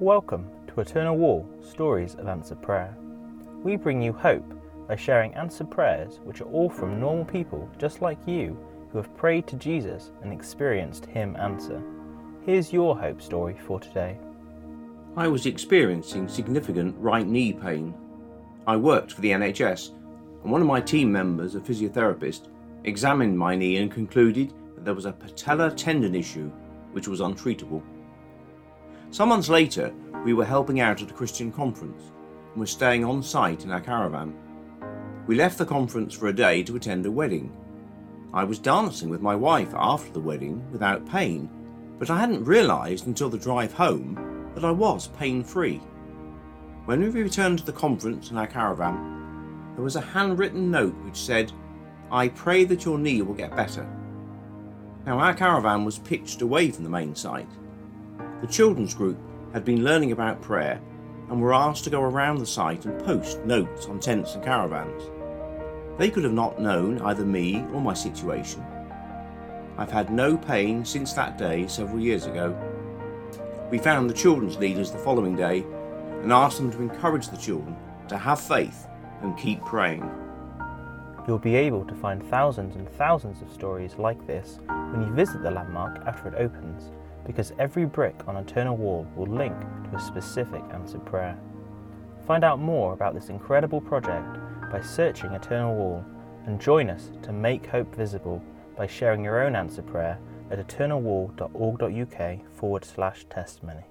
Welcome to Eternal Wall Stories of Answered Prayer. We bring you hope by sharing answered prayers which are all from normal people just like you who have prayed to Jesus and experienced Him answer. Here's your hope story for today. I was experiencing significant right knee pain. I worked for the NHS, and one of my team members, a physiotherapist, examined my knee and concluded that there was a patellar tendon issue which was untreatable. Some months later, we were helping out at a Christian conference and were staying on site in our caravan. We left the conference for a day to attend a wedding. I was dancing with my wife after the wedding without pain, but I hadn't realised until the drive home that I was pain free. When we returned to the conference in our caravan, there was a handwritten note which said, I pray that your knee will get better. Now, our caravan was pitched away from the main site. The children's group had been learning about prayer and were asked to go around the site and post notes on tents and caravans. They could have not known either me or my situation. I've had no pain since that day several years ago. We found the children's leaders the following day and asked them to encourage the children to have faith and keep praying. You'll be able to find thousands and thousands of stories like this when you visit the landmark after it opens, because every brick on Eternal Wall will link to a specific answered prayer. Find out more about this incredible project by searching Eternal Wall and join us to make hope visible by sharing your own answered prayer at eternalwall.org.uk forward slash testimony.